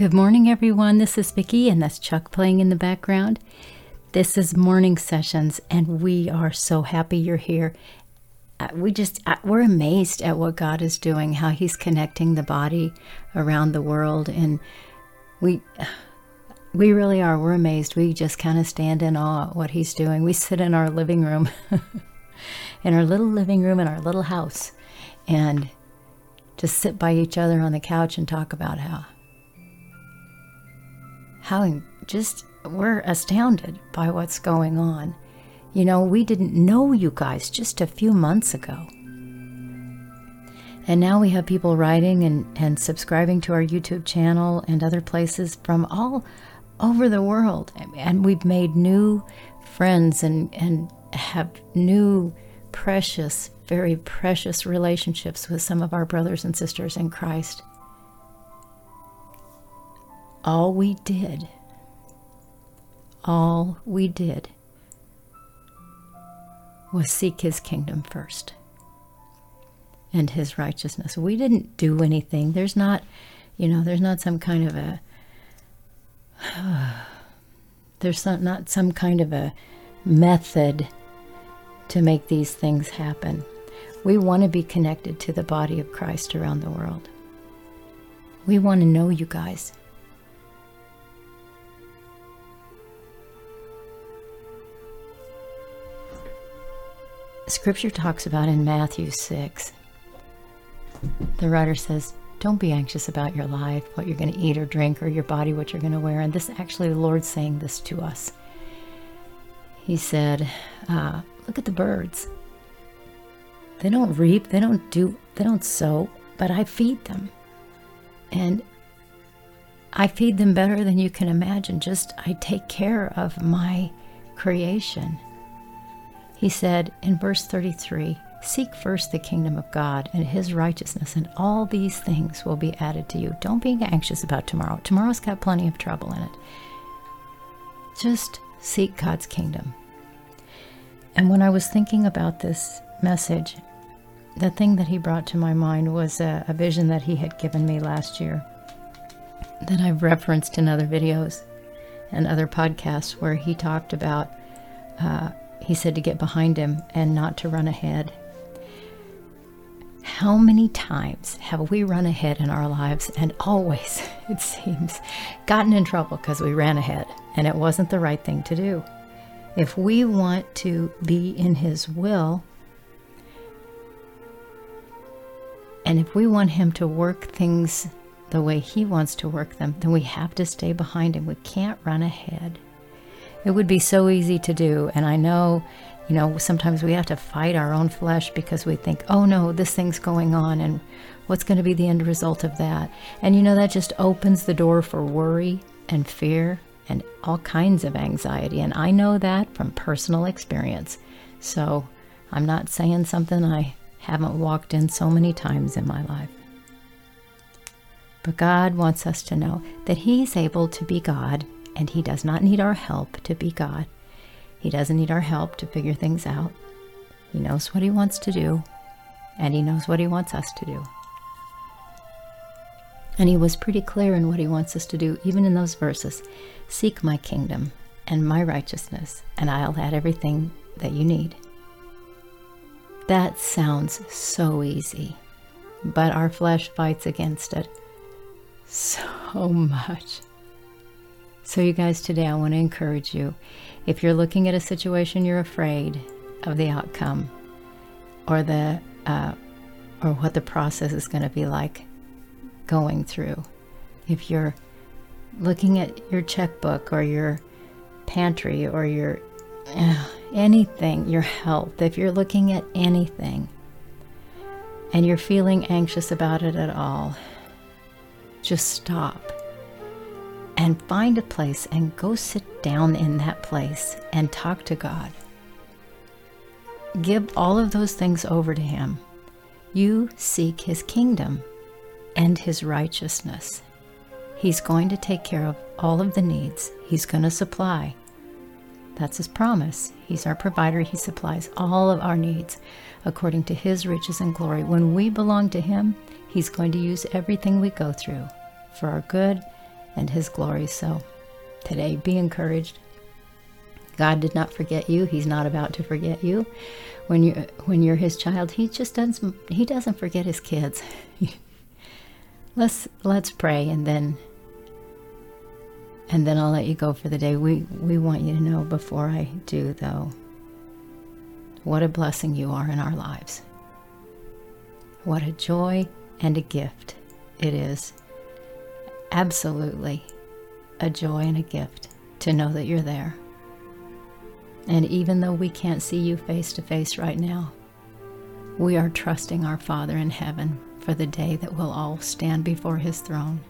Good morning, everyone. This is Vicki, and that's Chuck playing in the background. This is morning sessions, and we are so happy you're here. Uh, we just uh, we're amazed at what God is doing, how He's connecting the body around the world, and we we really are. We're amazed. We just kind of stand in awe at what He's doing. We sit in our living room, in our little living room in our little house, and just sit by each other on the couch and talk about how how just we're astounded by what's going on. You know, we didn't know you guys just a few months ago. And now we have people writing and, and subscribing to our YouTube channel and other places from all over the world. And we've made new friends and, and have new, precious, very precious relationships with some of our brothers and sisters in Christ. All we did all we did was seek his kingdom first and his righteousness. We didn't do anything. There's not, you know, there's not some kind of a, there's not some kind of a method to make these things happen. We want to be connected to the body of Christ around the world. We want to know you guys. Scripture talks about in Matthew 6. The writer says, Don't be anxious about your life, what you're going to eat or drink, or your body, what you're going to wear. And this actually, the Lord's saying this to us. He said, uh, Look at the birds. They don't reap, they don't do, they don't sow, but I feed them. And I feed them better than you can imagine. Just I take care of my creation. He said in verse 33 Seek first the kingdom of God and his righteousness, and all these things will be added to you. Don't be anxious about tomorrow. Tomorrow's got plenty of trouble in it. Just seek God's kingdom. And when I was thinking about this message, the thing that he brought to my mind was a, a vision that he had given me last year that I've referenced in other videos and other podcasts where he talked about uh, he said to get behind him and not to run ahead. How many times have we run ahead in our lives and always, it seems, gotten in trouble because we ran ahead and it wasn't the right thing to do? If we want to be in His will, and if we want Him to work things the way He wants to work them, then we have to stay behind Him. We can't run ahead. It would be so easy to do. And I know, you know, sometimes we have to fight our own flesh because we think, oh no, this thing's going on and what's going to be the end result of that? And you know, that just opens the door for worry and fear and all kinds of anxiety. And I know that from personal experience. So I'm not saying something I haven't walked in so many times in my life. But God wants us to know that He's able to be God and He does not need our help to be God. He doesn't need our help to figure things out. He knows what He wants to do, and He knows what He wants us to do. And He was pretty clear in what He wants us to do, even in those verses Seek my kingdom and my righteousness, and I'll add everything that you need. That sounds so easy, but our flesh fights against it so much. So, you guys, today I want to encourage you. If you're looking at a situation you're afraid of the outcome or the uh, or what the process is going to be like going through, if you're looking at your checkbook or your pantry or your uh, anything, your health, if you're looking at anything and you're feeling anxious about it at all, just stop and find a place and go sit down in that place and talk to God. Give all of those things over to Him. You seek His kingdom and His righteousness. He's going to take care of all of the needs, He's going to supply. That's His promise. He's our provider, He supplies all of our needs according to His riches and glory. When we belong to Him, He's going to use everything we go through for our good and His glory. So today, be encouraged. God did not forget you. He's not about to forget you. When you when you're His child, He just doesn't He doesn't forget His kids. let's let's pray and then and then I'll let you go for the day. We we want you to know before I do though what a blessing you are in our lives. What a joy and a gift it is. Absolutely a joy and a gift to know that you're there. And even though we can't see you face to face right now, we are trusting our Father in heaven for the day that we'll all stand before his throne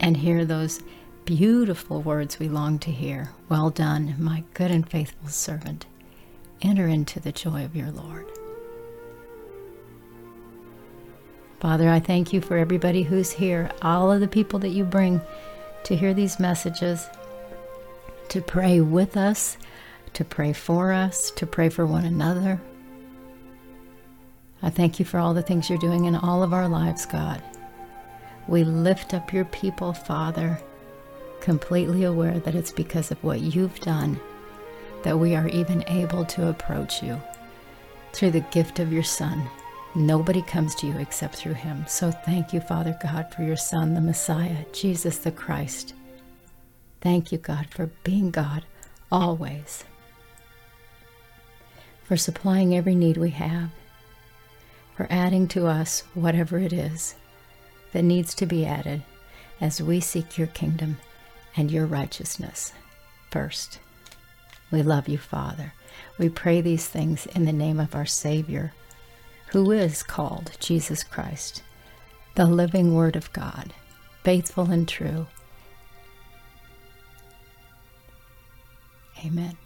and hear those beautiful words we long to hear. Well done, my good and faithful servant. Enter into the joy of your Lord. Father, I thank you for everybody who's here, all of the people that you bring to hear these messages, to pray with us, to pray for us, to pray for one another. I thank you for all the things you're doing in all of our lives, God. We lift up your people, Father, completely aware that it's because of what you've done that we are even able to approach you through the gift of your Son. Nobody comes to you except through him. So thank you, Father God, for your Son, the Messiah, Jesus the Christ. Thank you, God, for being God always, for supplying every need we have, for adding to us whatever it is that needs to be added as we seek your kingdom and your righteousness first. We love you, Father. We pray these things in the name of our Savior, who is called Jesus Christ, the living Word of God, faithful and true. Amen.